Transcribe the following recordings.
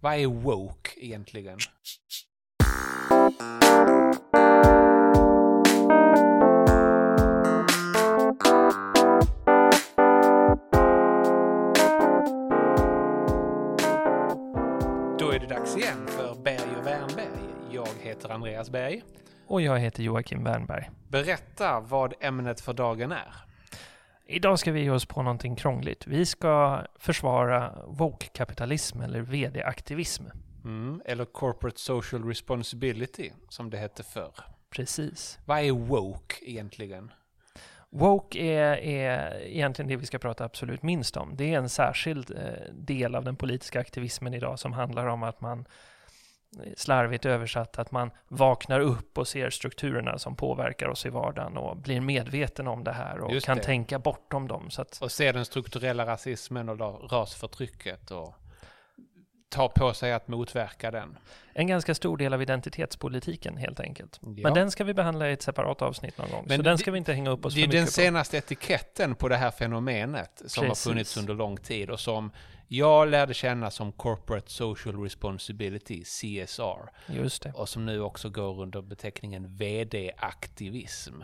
Vad är woke egentligen? Då är det dags igen för Berg och Wernberg. Jag heter Andreas Berg. Och jag heter Joakim Wernberg. Berätta vad ämnet för dagen är. Idag ska vi ge oss på någonting krångligt. Vi ska försvara woke-kapitalism eller vd-aktivism. Mm, eller Corporate Social Responsibility, som det hette förr. Precis. Vad är woke egentligen? Woke är, är egentligen det vi ska prata absolut minst om. Det är en särskild eh, del av den politiska aktivismen idag som handlar om att man slarvigt översatt att man vaknar upp och ser strukturerna som påverkar oss i vardagen och blir medveten om det här och Just kan det. tänka bortom dem. Så att, Och se den strukturella rasismen och rasförtrycket och ta på sig att motverka den. en ganska stor del av identitetspolitiken helt enkelt. Ja. Men den ska vi behandla i ett separat avsnitt någon gång. Men så den det- ska vi inte hänga upp oss Det för är mycket den på. senaste etiketten på det här fenomenet som Precis. har funnits under lång tid och som jag lärde känna som Corporate Social Responsibility, CSR, Just det. och som nu också går under beteckningen VD-aktivism.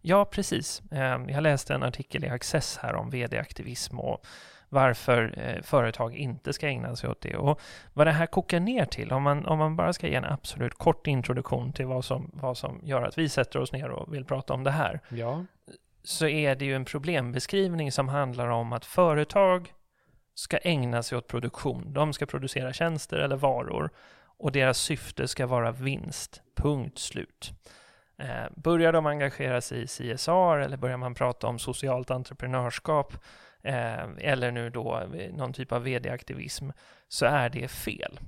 Ja, precis. Eh, Jag läste en artikel i Access här om vd-aktivism och varför eh, företag inte ska ägna sig åt det. Och vad det här kokar ner till, om man, om man bara ska ge en absolut kort introduktion till vad som, vad som gör att vi sätter oss ner och vill prata om det här, Ja. så är det ju en problembeskrivning som handlar om att företag ska ägna sig åt produktion. De ska producera tjänster eller varor och deras syfte ska vara vinst. Punkt slut. Eh, börjar de engagera sig i CSR eller börjar man prata om socialt entreprenörskap eh, eller nu då någon typ av vd-aktivism så är det fel.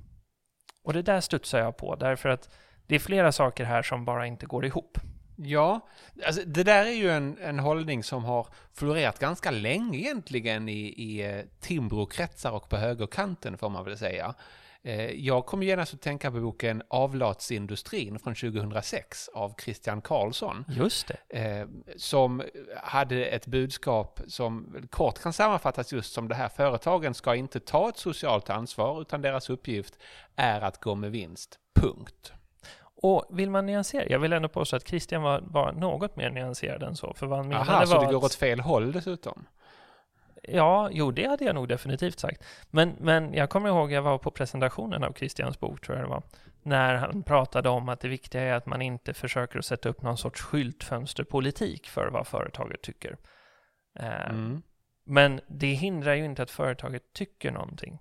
Och det där studsar jag på därför att det är flera saker här som bara inte går ihop. Ja, alltså det där är ju en, en hållning som har florerat ganska länge egentligen i, i eh, Timbro-kretsar och på högerkanten får man väl säga. Eh, Jag kom genast att tänka på boken Avlatsindustrin från 2006 av Christian Karlsson. Just det. eh, som hade ett budskap som kort kan sammanfattas just som det här. Företagen ska inte ta ett socialt ansvar utan deras uppgift är att gå med vinst. Punkt. Och vill man nyansera? Jag vill ändå påstå att Christian var, var något mer nyanserad än så. För vad han menade Aha, så var det går att, åt fel håll dessutom? Ja, jo det hade jag nog definitivt sagt. Men, men jag kommer ihåg, jag var på presentationen av Christians bok, tror jag det var, när han pratade om att det viktiga är att man inte försöker att sätta upp någon sorts skyltfönsterpolitik för vad företaget tycker. Eh, Mm. Men det hindrar ju inte att företaget tycker någonting.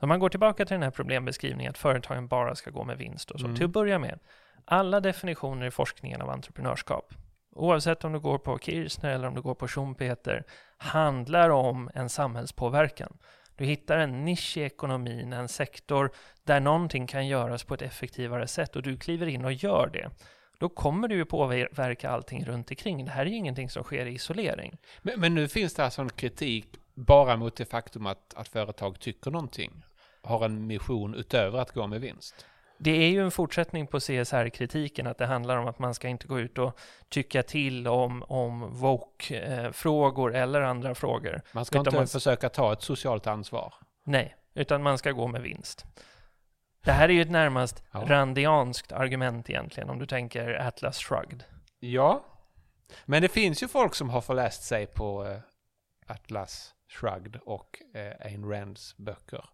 Om man går tillbaka till den här problembeskrivningen att företagen bara ska gå med vinst och så. Mm. Till att börja med, alla definitioner i forskningen av entreprenörskap, oavsett om du går på Kirchner eller om du går på Schumpeter, handlar om en samhällspåverkan. Du hittar en nisch i ekonomin, en sektor där någonting kan göras på ett effektivare sätt och du kliver in och gör det. Då kommer du ju påverka allting runt omkring. Det här är ju ingenting som sker i isolering. Men, men nu finns det alltså en kritik bara mot det faktum att, att företag tycker någonting. Har en mission utöver att gå med vinst. Det är ju en fortsättning på CSR-kritiken, att det handlar om att man ska inte gå ut och tycka till om, om woke-frågor eller andra frågor. Man ska inte man- försöka ta ett socialt ansvar. Nej, utan man ska gå med vinst. Det här är ju ett närmast Ja. randianskt argument egentligen, om du tänker Atlas Shrugged. Ja, men det finns ju folk som har förläst sig på eh, Atlas Shrugged och eh, Ayn Rands böcker.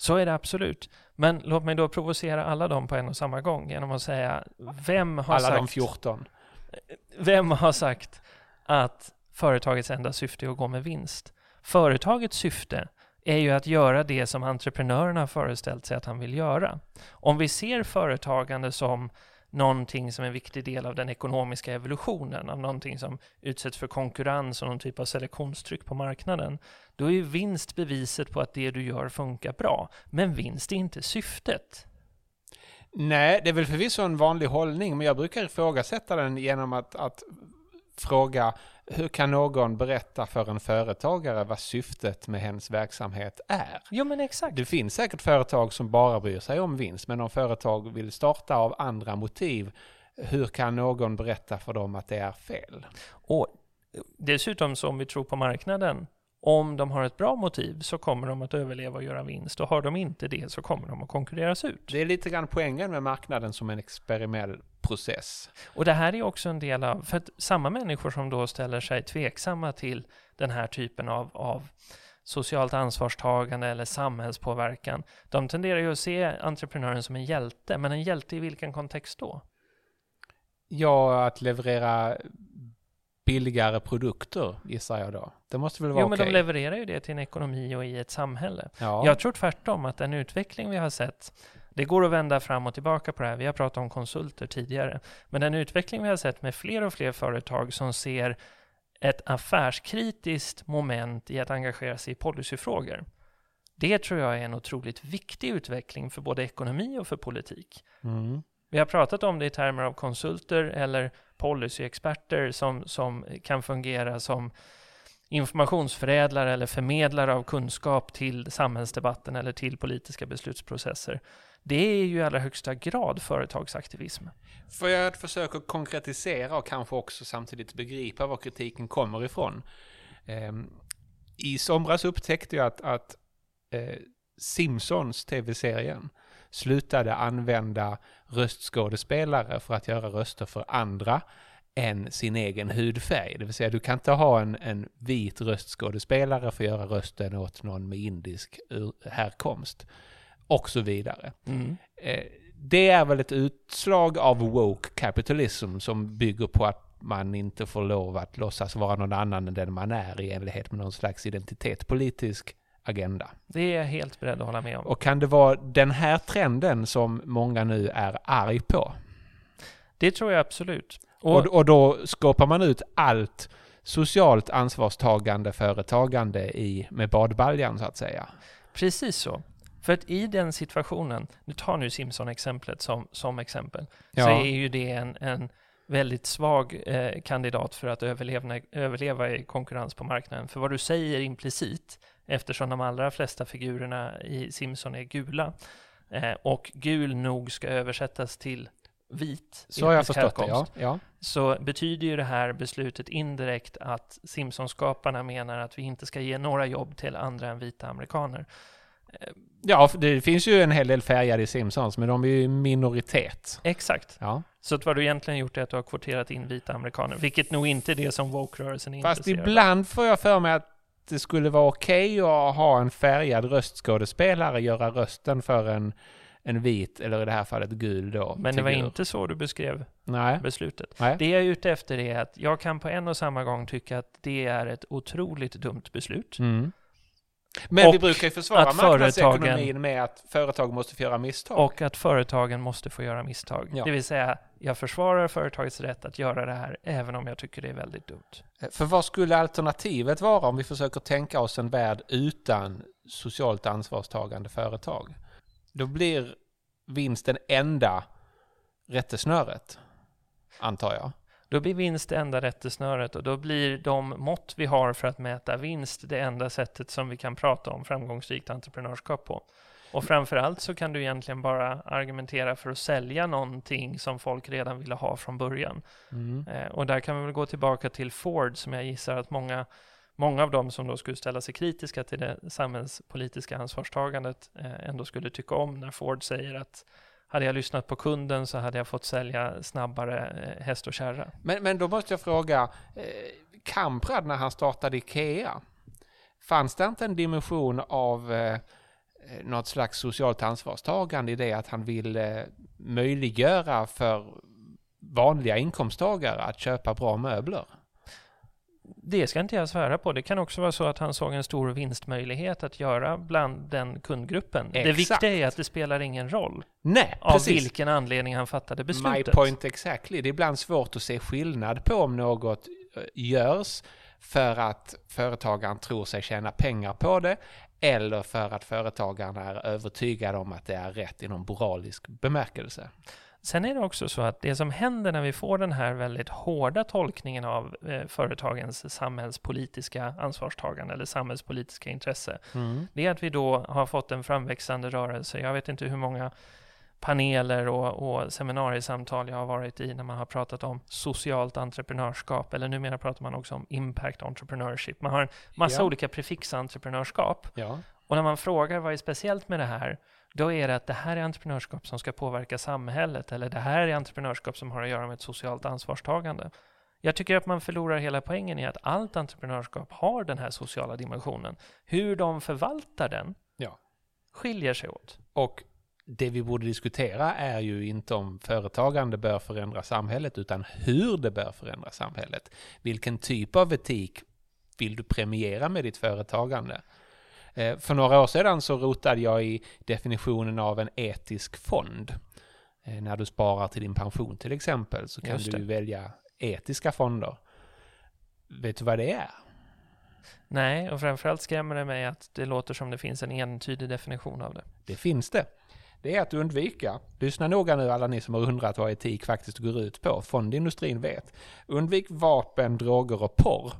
Så är det absolut. Men låt mig då provocera alla dem på en och samma gång genom att säga, vem har Alla sagt... de 14. Vem har sagt att företagets enda syfte är att gå med vinst? Företagets syfte är ju att göra det som entreprenörerna har föreställt sig att han vill göra. Om vi ser företagande som någonting som är en viktig del av den ekonomiska evolutionen, av någonting som utsätts för konkurrens och någon typ av selektionstryck på marknaden, då är ju vinst beviset på att det du gör funkar bra. Men vinst är inte syftet. Nej, det är väl förvisso en vanlig hållning, men jag brukar ifrågasätta den genom att, att fråga hur kan någon berätta för en företagare vad syftet med hens verksamhet är? Jo men exakt. Det finns säkert företag som bara bryr sig om vinst, men om företag vill starta av andra motiv, hur kan någon berätta för dem att det är fel? Och dessutom så om vi tror på marknaden om de har ett bra motiv så kommer de att överleva och göra vinst och har de inte det så kommer de att konkurreras ut. Det är lite grann poängen med marknaden som en experimentell process. Och det här är också en del av, för att samma människor som då ställer sig tveksamma till den här typen av, av socialt ansvarstagande eller samhällspåverkan, de tenderar ju att se entreprenören som en hjälte, men en hjälte i vilken kontext då? Ja, att leverera billigare produkter gissar jag då. Det måste väl vara Jo, men okej? de levererar ju det till en ekonomi och i ett samhälle. ja. Jag tror tvärtom att den utveckling vi har sett, det går att vända fram och tillbaka på det här. Vi har pratat om konsulter tidigare. Men den utveckling vi har sett med fler och fler företag som ser ett affärskritiskt moment i att engagera sig i policyfrågor. Det tror jag är en otroligt viktig utveckling för både ekonomi och för politik. Mm. Vi har pratat om det i termer av konsulter eller policyexperter som, som kan fungera som informationsförädlare eller förmedlare av kunskap till samhällsdebatten eller till politiska beslutsprocesser. Det är ju i allra högsta grad företagsaktivism. För jag försöker konkretisera och kanske också samtidigt begripa var kritiken kommer ifrån. Ehm, I somras upptäckte jag att, att eh, Simpsons, tv-serien, slutade använda röstskådespelare för att göra röster för andra än sin egen hudfärg. Det vill säga, du kan inte ha en, en vit röstskådespelare för att göra rösten åt någon med indisk härkomst. Och så vidare. Eh, det är väl ett utslag av woke capitalism som bygger på att man inte får lov att låtsas vara någon annan än den man är i enlighet med någon slags identitetspolitisk agenda. Det är jag helt beredd att hålla med om. Och kan det vara den här trenden som många nu är arg på? Det tror jag absolut. Och, Och, och då skapar man ut allt socialt ansvarstagande företagande i, med badbaljan så att säga. precis så. För att i den situationen, nu tar nu Simpson-exemplet som, som exempel, så är ju det en, en väldigt svag eh, kandidat för att överleva, överleva i konkurrens på marknaden. För vad du säger implicit, eftersom de allra flesta figurerna i Simpson är gula, eh, och gul nog ska översättas till vit, så har jag förstått det, ja. ja. så betyder ju det här beslutet indirekt att Simpsons-skaparna menar att vi inte ska ge några jobb till andra än vita amerikaner. Ja, för det finns ju en hel del färgade i Simpsons, men de är ju minoritet. Exakt. Ja. Så att vad du egentligen gjort är att du har kvoterat in vita amerikaner, vilket nog inte är det som woke-rörelsen är Fast intresserad ibland får jag för mig att det skulle vara okej att ha en färgad röstskådespelare göra rösten för en, en vit, eller i det här fallet gul då. Men det var figur. inte så du beskrev Nej. beslutet. Nej. Det jag är ute efter är att jag kan på en och samma gång tycka att det är ett otroligt dumt beslut. Mm. Men Och vi brukar ju försvara att marknadsekonomin med att företag måste få göra misstag. Och att företagen måste få göra misstag. Ja. Det vill säga, jag försvarar företagets rätt att göra det här, även om jag tycker det är väldigt dumt. För vad skulle alternativet vara om vi försöker tänka oss en värld utan socialt ansvarstagande företag? Då blir vinsten enda rättesnöret, antar jag. Då blir vinst det enda rättesnöret och då blir de mått vi har för att mäta vinst det enda sättet som vi kan prata om framgångsrikt entreprenörskap på. Och framförallt så kan du egentligen bara argumentera för att sälja någonting som folk redan ville ha från början. Mm. Eh, och där kan vi väl gå tillbaka till Ford som jag gissar att många, många av dem som då skulle ställa sig kritiska till det samhällspolitiska ansvarstagandet eh, ändå skulle tycka om när Ford säger att hade jag lyssnat på kunden så hade jag fått sälja snabbare eh, häst och kärra. Men, men då måste jag fråga, eh, Kamprad när han startade Ikea, fanns det inte en dimension av eh, eh något slags socialt ansvarstagande i det att han ville möjliggöra för vanliga inkomsttagare att köpa bra möbler? Det ska inte jag svära på. Det kan också vara så att han såg en stor vinstmöjlighet att göra bland den kundgruppen. Det Exakt. viktiga är att det spelar ingen roll Nej, av precis. vilken anledning han fattade My beslutet. point exactly. Det är ibland svårt att se skillnad på om något eh, görs för att företagaren tror sig tjäna pengar på det eller för att företagaren är övertygad om att det är rätt i någon moralisk bemärkelse. Sen är det också så att det som händer när vi får den här väldigt hårda tolkningen av eh, företagens samhällspolitiska ansvarstagande eller samhällspolitiska intresse, det är att vi då har fått en framväxande rörelse. Jag vet inte hur många paneler och, och seminariesamtal jag har varit i när man har pratat om socialt entreprenörskap, eller numera pratar man också om impact entrepreneurship. Man har en massa Ja. olika prefix entreprenörskap. Ja. Och när man frågar vad är speciellt med det här, då är det att det här är entreprenörskap som ska påverka samhället, eller det här är entreprenörskap som har att göra med ett socialt ansvarstagande. Jag tycker att man förlorar hela poängen i att allt entreprenörskap har den här sociala dimensionen. Hur de förvaltar den Ja. skiljer sig åt. Och det vi borde diskutera är ju inte om företagande bör förändra samhället, utan hur det bör förändra samhället. Vilken typ av etik vill du premiera med ditt företagande? Eh, För några år sedan så rotade jag i definitionen av en etisk fond. Eh, När du sparar till din pension till exempel så kan du välja etiska fonder. Vet du vad det är? Nej, och framförallt skrämmer det mig att det låter som det finns en entydig definition av det. Det finns det. Det är att undvika, lyssna noga nu alla ni som har undrat vad etik faktiskt går ut på, fondindustrin vet. Undvik vapen, droger och porr.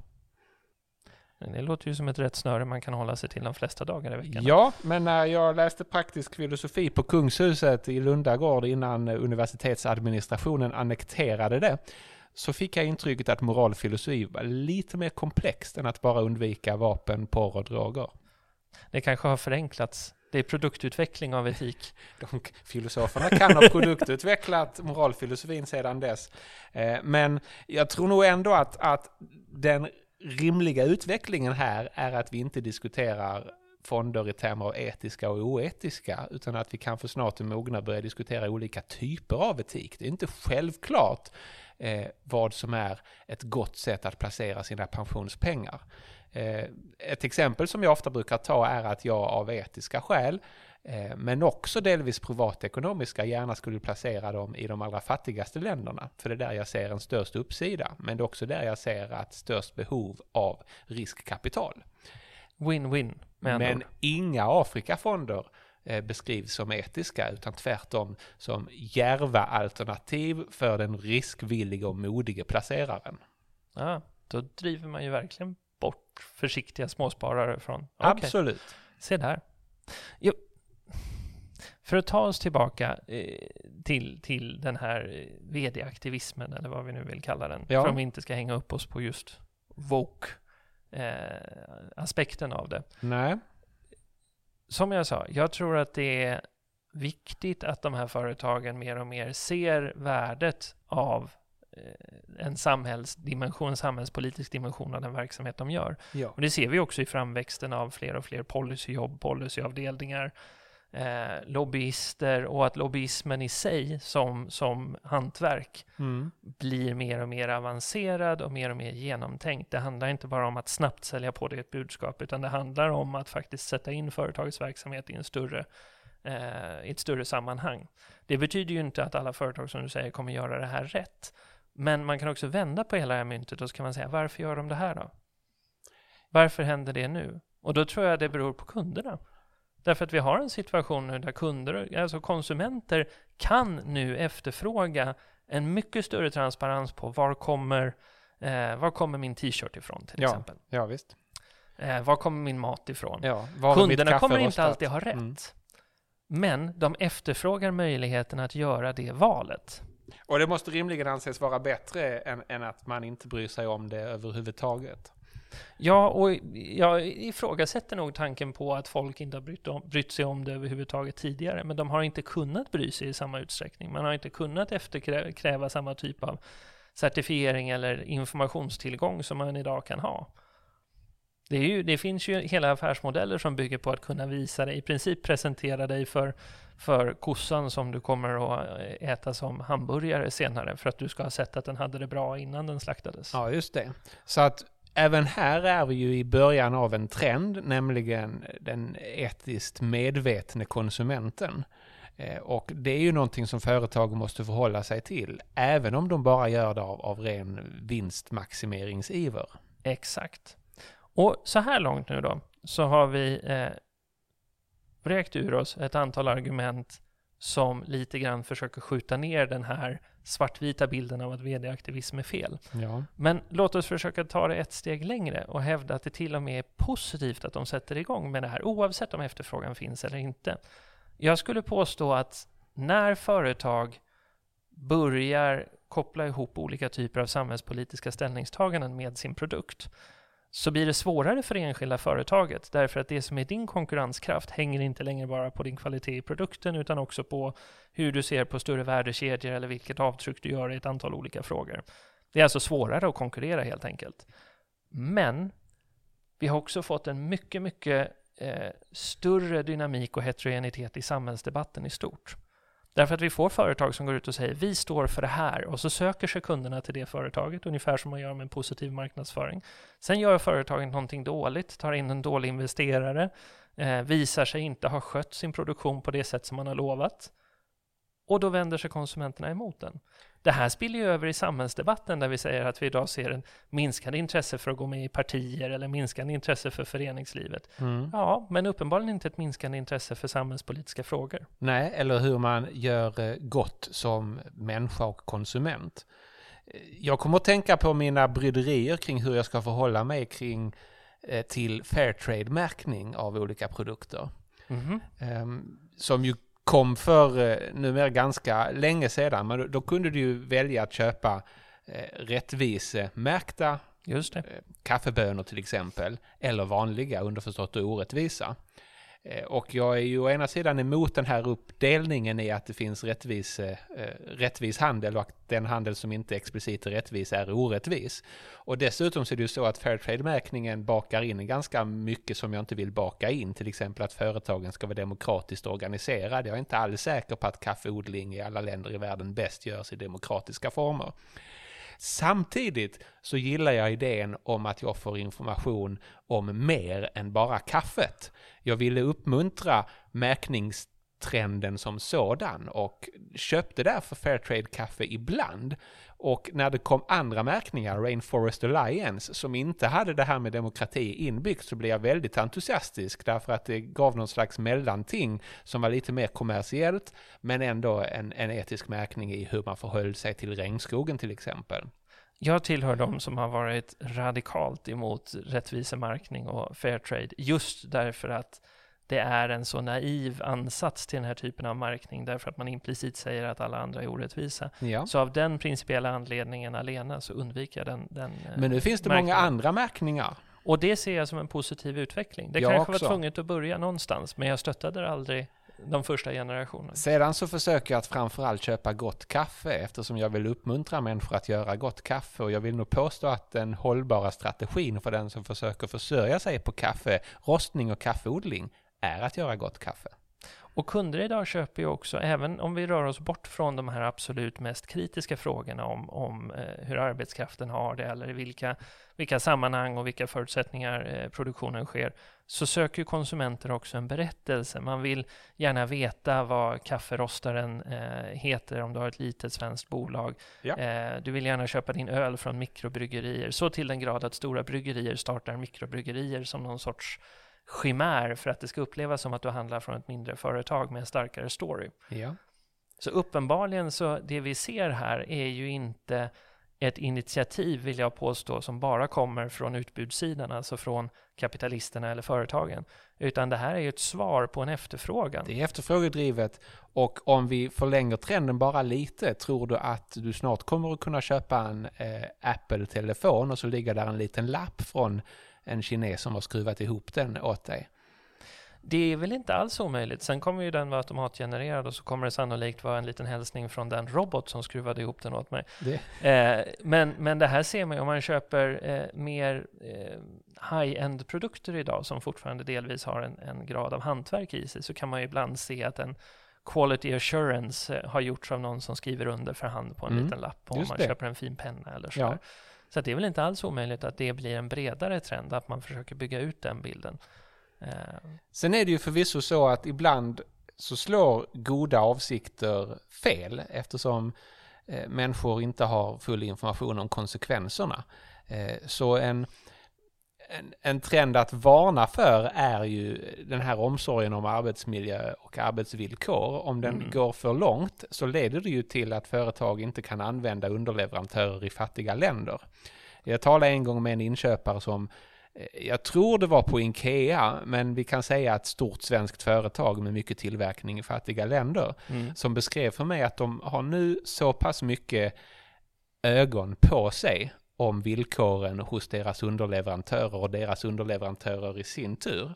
Det låter ju som ett rätt snöre man kan hålla sig till de flesta dagar i veckan. Ja, men när jag läste praktisk filosofi på Kungshuset i Lundagård innan universitetsadministrationen annekterade det, så fick jag intrycket att moralfilosofi var lite mer komplext än att bara undvika vapen, porr och droger. Det kanske har förenklats. Det är produktutveckling av etik. De filosoferna kan ha produktutvecklat moralfilosofin sedan dess. Eh, Men jag tror nog ändå att, att den rimliga utvecklingen här är att vi inte diskuterar fonder i termer av etiska och oetiska, utan att vi kanske snart är mogna att börja diskutera olika typer av etik. Det är inte självklart eh, vad som är ett gott sätt att placera sina pensionspengar. Eh, ett exempel som jag ofta brukar ta är att jag av etiska skäl men också delvis privatekonomiska gärna skulle placera dem i de allra fattigaste länderna. För det är där jag ser en störst uppsida, men det är också där jag ser att störst behov av riskkapital. Win-win, Men ord. inga Afrikafonder eh, beskrivs som etiska, utan tvärtom som djärva alternativ för den riskvilliga och modige placeraren. Ja, då driver man ju verkligen bort försiktiga småsparare från... Okej, Absolut. se där. Jo, för att ta oss tillbaka eh, till, till den här eh, vd-aktivismen, eller vad vi nu vill kalla den, Ja. för om vi inte ska hänga upp oss på just woke-aspekten av det. Nej. som jag sa, jag tror att det är viktigt att de här företagen mer och mer ser värdet av eh, en samhällsdimension, en samhällspolitisk dimension av den verksamhet de gör. Ja. Och det ser vi också i framväxten av fler och fler policyjobb, policyavdelningar, eh, lobbyister och att lobbyismen i sig som, som hantverk Mm. blir mer och mer avancerad och mer och mer genomtänkt. Det handlar inte bara om att snabbt sälja på det ett budskap, utan det handlar om att faktiskt sätta in företagets verksamhet i, en större, eh, i ett större sammanhang. Det betyder ju inte att alla företag, som du säger, kommer göra det här rätt. Men man kan också vända på hela det här myntet och så kan man säga, varför gör de det här då? Varför händer det nu? Och då tror jag det beror på kunderna. Därför att vi har en situation nu där kunder, alltså konsumenter, kan nu efterfråga en mycket större transparens på var kommer, eh, var kommer min t-shirt ifrån till Ja. exempel. ja, visst. Eh, var kommer min mat ifrån? Ja. Kunderna kommer inte rostat? alltid ha rätt. Mm. Men de efterfrågar möjligheten att göra det valet. Och det måste rimligen anses vara bättre än, än att man inte bryr sig om det överhuvudtaget. Ja, och jag ifrågasätter nog tanken på att folk inte har brytt, om, brytt sig om det överhuvudtaget tidigare, men de har inte kunnat bry sig i samma utsträckning. Man har inte kunnat efterkräva samma typ av certifiering eller informationstillgång som man idag kan ha. Det, är ju, det finns ju hela affärsmodeller som bygger på att kunna visa dig, i princip presentera dig för, för kossan som du kommer att eh, äta som hamburgare senare, för att du ska ha sett att den hade det bra innan den slaktades. Ja, just det. Så att även här är vi ju i början av en trend, nämligen den etiskt medvetne konsumenten. Eh, och det är ju någonting som företag måste förhålla sig till, även om de bara gör det av, av ren vinstmaximeringsiver. Exakt. Och så här långt nu då, så har vi eh, vräkt ur oss ett antal argument som lite grann försöker skjuta ner den här svartvita bilden av att vd-aktivism är fel. Ja. Men låt oss försöka ta det ett steg längre och hävda att det till och med är positivt att de sätter igång med det här, oavsett om efterfrågan finns eller inte. Jag skulle påstå att när företag börjar koppla ihop olika typer av samhällspolitiska ställningstaganden med sin produkt så blir det svårare för det enskilda företaget därför att det som är din konkurrenskraft hänger inte längre bara på din kvalitet i produkten utan också på hur du ser på större värdekedjor eller vilket avtryck du gör i ett antal olika frågor. Det är alltså svårare att konkurrera helt enkelt. Men vi har också fått en mycket, mycket eh, större dynamik och heterogenitet i samhällsdebatten i stort. Därför att vi får företag som går ut och säger vi står för det här och så söker sig kunderna till det företaget, ungefär som man gör med en positiv marknadsföring. Sen gör företaget någonting dåligt, tar in en dålig investerare, eh, visar sig inte ha skött sin produktion på det sätt som man har lovat. Och då vänder sig konsumenterna emot den. Det här spiller ju över i samhällsdebatten där vi säger att vi idag ser en minskande intresse för att gå med i partier eller minskande intresse för föreningslivet. Mm. Ja, men uppenbarligen inte ett minskande intresse för samhällspolitiska frågor. Nej, eller hur man gör eh, gott som människa och konsument. Jag kommer att tänka på mina bryderier kring hur jag ska förhålla mig kring eh, till Fairtrade-märkning av olika produkter. Mm. Som ju kom för eh, numera ganska länge sedan. Men då, då kunde du ju välja att köpa eh, rättvisemärkta Just det. Eh, kaffebönor till exempel. Eller vanliga, underförstått orättvisa. Eh, och jag är ju å ena sidan emot den här uppdelningen i att det finns rättvis, eh, rättvis handel och att den handel som inte explicit är rättvis är orättvis. Och dessutom så är det ju så att Fairtrade-märkningen bakar in ganska mycket som jag inte vill baka in, till exempel att företagen ska vara demokratiskt organiserade. Jag är inte alls säker på att kaffeodling i alla länder i världen bäst görs i demokratiska former. Samtidigt så gillar jag idén om att jag får information om mer än bara kaffet. Jag ville uppmuntra trenden som sådan och köpte därför Fairtrade-kaffe ibland. Och när det kom andra märkningar, Rainforest Alliance, som inte hade det här med demokrati inbyggt så blev jag väldigt entusiastisk därför att det gav någon slags mellanting som var lite mer kommersiellt men ändå en, en etisk märkning i hur man förhöll sig till regnskogen till exempel. Jag tillhör de som har varit radikalt emot rättvisemärkning och Fairtrade just därför att det är en så naiv ansats till den här typen av märkning därför att man implicit säger att alla andra är orättvisa. Ja. Så av den principiella anledningen alena så undviker jag den, den Men nu finns det många andra märkningar. Och det ser jag som en positiv utveckling. Det jag kanske också. var tvunget att börja någonstans, men jag stöttade aldrig de första generationerna. Sedan så försöker jag att framförallt köpa gott kaffe eftersom jag vill uppmuntra människor att göra gott kaffe och jag vill nog påstå att den hållbara strategin för den som försöker försörja sig på kaffe, rostning och kaffeodling är att göra gott kaffe. Och kunder idag köper ju också, även om vi rör oss bort från de här absolut mest kritiska frågorna om, om eh, hur arbetskraften har det eller i vilka, vilka sammanhang och vilka förutsättningar eh, produktionen sker, så söker konsumenter också en berättelse. Man vill gärna veta vad kafferostaren eh, heter om du har ett litet svenskt bolag. Ja. Eh, du vill gärna köpa din öl från mikrobryggerier, så till den grad att stora bryggerier startar mikrobryggerier som någon sorts skimär för att det ska upplevas som att du handlar från ett mindre företag med en starkare story. Ja. Så uppenbarligen så det vi ser här är ju inte ett initiativ, vill jag påstå, som bara kommer från utbudssidan, alltså från kapitalisterna eller företagen, utan det här är ju ett svar på en efterfrågan. Det är efterfrågedrivet och om vi förlänger trenden bara lite, tror du att du snart kommer att kunna köpa en eh, Apple-telefon och så ligger där en liten lapp från en kines som har skruvat ihop den åt dig. Det är väl inte alls omöjligt. Sen kommer ju den vara automatgenererad och så kommer det sannolikt vara en liten hälsning från den robot som skruvade ihop den åt mig. Det. Eh, men, men det här ser man ju om man köper eh, mer eh, high-end produkter idag som fortfarande delvis har en, en, grad av hantverk i sig så kan man ju ibland se att en quality assurance eh, har gjorts av någon som skriver under för hand på en mm. liten lapp om man det. köper en fin penna eller så. Ja. Så det är väl inte alls omöjligt att det blir en bredare trend, att man försöker bygga ut den bilden. Eh. Sen är det ju förvisso så att ibland så slår goda avsikter fel eftersom eh, människor inte har full information om konsekvenserna. Eh, så en, en, en, trend att varna för är ju den här omsorgen om arbetsmiljö och arbetsvillkor. Om den mm. går för långt så leder det ju till att företag inte kan använda underleverantörer i fattiga länder. Jag talade en gång med en inköpare som Eh, jag tror det var på Ikea, men vi kan säga ett stort svenskt företag med mycket tillverkning i fattiga länder, Mm. som beskrev för mig att de har nu så pass mycket ögon på sig om villkoren hos deras underleverantörer och deras underleverantörer i sin tur,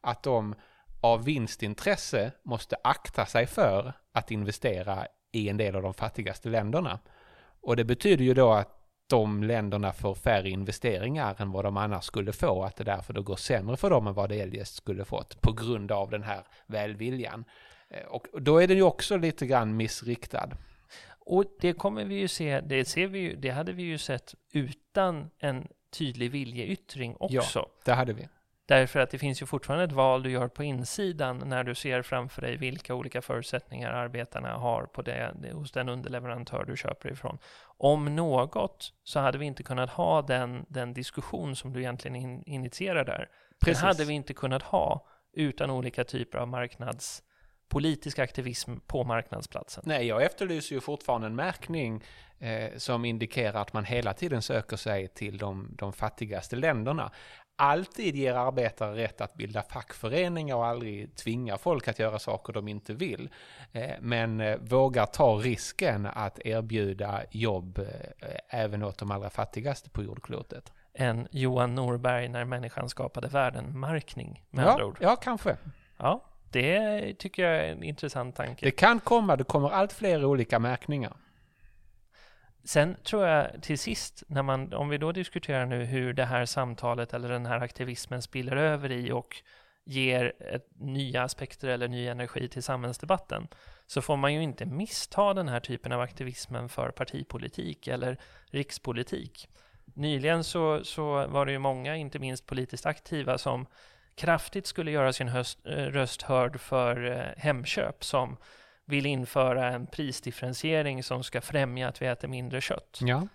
att de av vinstintresse måste akta sig för att investera i en del av de fattigaste länderna. Och det betyder ju då att de länderna får färre investeringar än vad de annars skulle få, att det därför då går sämre för dem än vad det eljest skulle fått på grund av den här välviljan. Eh, och då är den ju också lite grann missriktad. Och det kommer vi ju se, det ser vi ju, det hade vi ju sett utan en tydlig viljeyttring Ja. också. Det hade vi. Därför att det finns ju fortfarande ett val du gör på insidan när du ser framför dig vilka olika förutsättningar arbetarna har på det, det, hos den underleverantör du köper ifrån. Om något så hade vi inte kunnat ha den, den diskussion som du egentligen in, initierar där. Precis. Den hade vi inte kunnat ha utan olika typer av marknads, politisk aktivism på marknadsplatsen. Nej, jag efterlyser ju fortfarande en märkning eh, som indikerar att man hela tiden söker sig till de, de fattigaste länderna. Alltid ger arbetare rätt att bilda fackföreningar och aldrig tvinga folk att göra saker de inte vill. Eh, men eh, vågar ta risken att erbjuda jobb eh, även åt de allra fattigaste på jordklotet. En Johan Norberg när människan skapade världen-markning med andra Ja, ord. ja, kanske. Ja, det tycker jag är en intressant tanke. Det kan komma, det kommer allt fler olika märkningar. Sen tror jag till sist, när man, om vi då diskuterar nu hur det här samtalet eller den här aktivismen spiller över i och ger ett, nya aspekter eller ny energi till samhällsdebatten, så får man ju inte missta den här typen av aktivismen för partipolitik eller rikspolitik. Nyligen så, så var det ju många, inte minst politiskt aktiva, som kraftigt skulle göra sin höst, eh, röst hörd för eh, Hemköp som vill införa en prisdifferentiering som ska främja att vi äter mindre kött. Ja,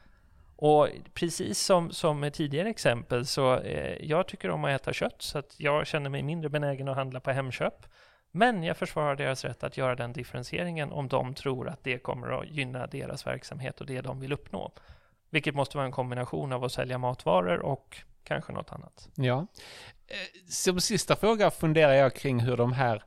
Och precis som, som med tidigare exempel så eh, jag tycker om att äta kött så att jag känner mig mindre benägen att handla på Hemköp. Men jag försvarar deras rätt att göra den differentieringen om de tror att det kommer att gynna deras verksamhet och det de vill uppnå. Vilket måste vara en kombination av att sälja matvaror och kanske något annat. Ja. Som sista fråga funderar jag kring hur de här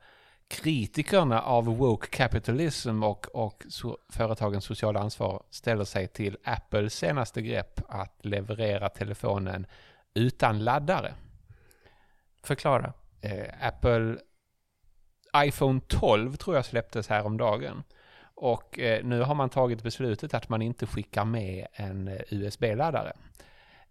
kritikerna av woke capitalism och, och so företagens sociala ansvar ställer sig till Apples senaste grepp att leverera telefonen utan laddare. Förklara. Eh, Apple iPhone 12 tror jag släpptes här om dagen. Och eh, nu har man tagit beslutet att man inte skickar med en eh, USB-laddare.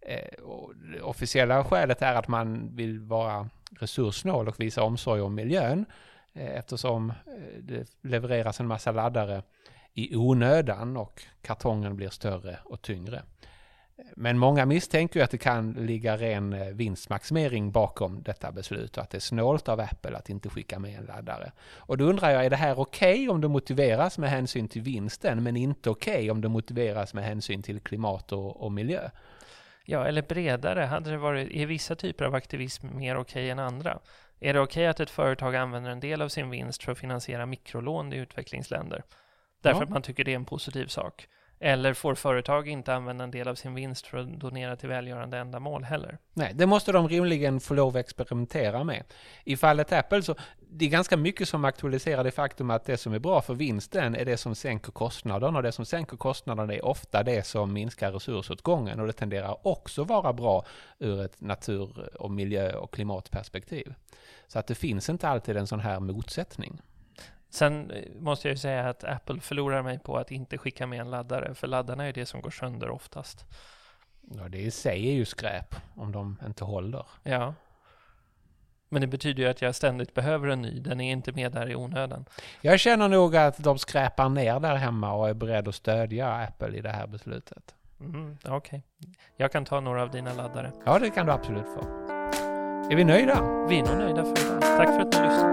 Eh, och det officiella skälet är att man vill vara resurssnål och visa omsorg om miljön eh, eftersom eh, det levereras en massa laddare i onödan och kartongen blir större och tyngre. Men många misstänker att det kan ligga ren eh, vinstmaximering bakom detta beslut och att det är snålt av Apple att inte skicka med en laddare. Och då undrar jag, är det här okej om det motiveras med hänsyn till vinsten men inte okej om det motiveras med hänsyn till klimat och, och miljö? Ja, eller bredare, hade det varit, är vissa typer av aktivism mer okej än andra? Är det okej att ett företag använder en del av sin vinst för att finansiera mikrolån i utvecklingsländer? Därför Ja. att man tycker det är en positiv sak. Eller får företag inte använda en del av sin vinst för att donera till välgörande ändamål heller? Nej, det måste de rimligen få lov att experimentera med. I fallet Apple så det är ganska mycket som aktualiserar det faktum att det som är bra för vinsten är det som sänker kostnaderna och det som sänker kostnaderna är ofta det som minskar resursåtgången och det tenderar också vara bra ur ett natur och miljö och klimatperspektiv. Så att det finns inte alltid en sån här motsättning. Sen eh, måste jag ju säga att Apple förlorar mig på att inte skicka med en laddare, för laddarna är det som går sönder oftast. Ja, det i sig är ju skräp om de inte håller. Ja. Men det betyder ju att jag ständigt behöver en ny, den är inte med där i onödan. Jag känner nog att de skräpar ner där hemma och är beredda att stödja Apple i det här beslutet. Mm, Okej. Jag kan ta några av dina laddare. Ja, det kan du absolut få. Är vi nöjda? Vi är nog nöjda för idag. Tack för att ni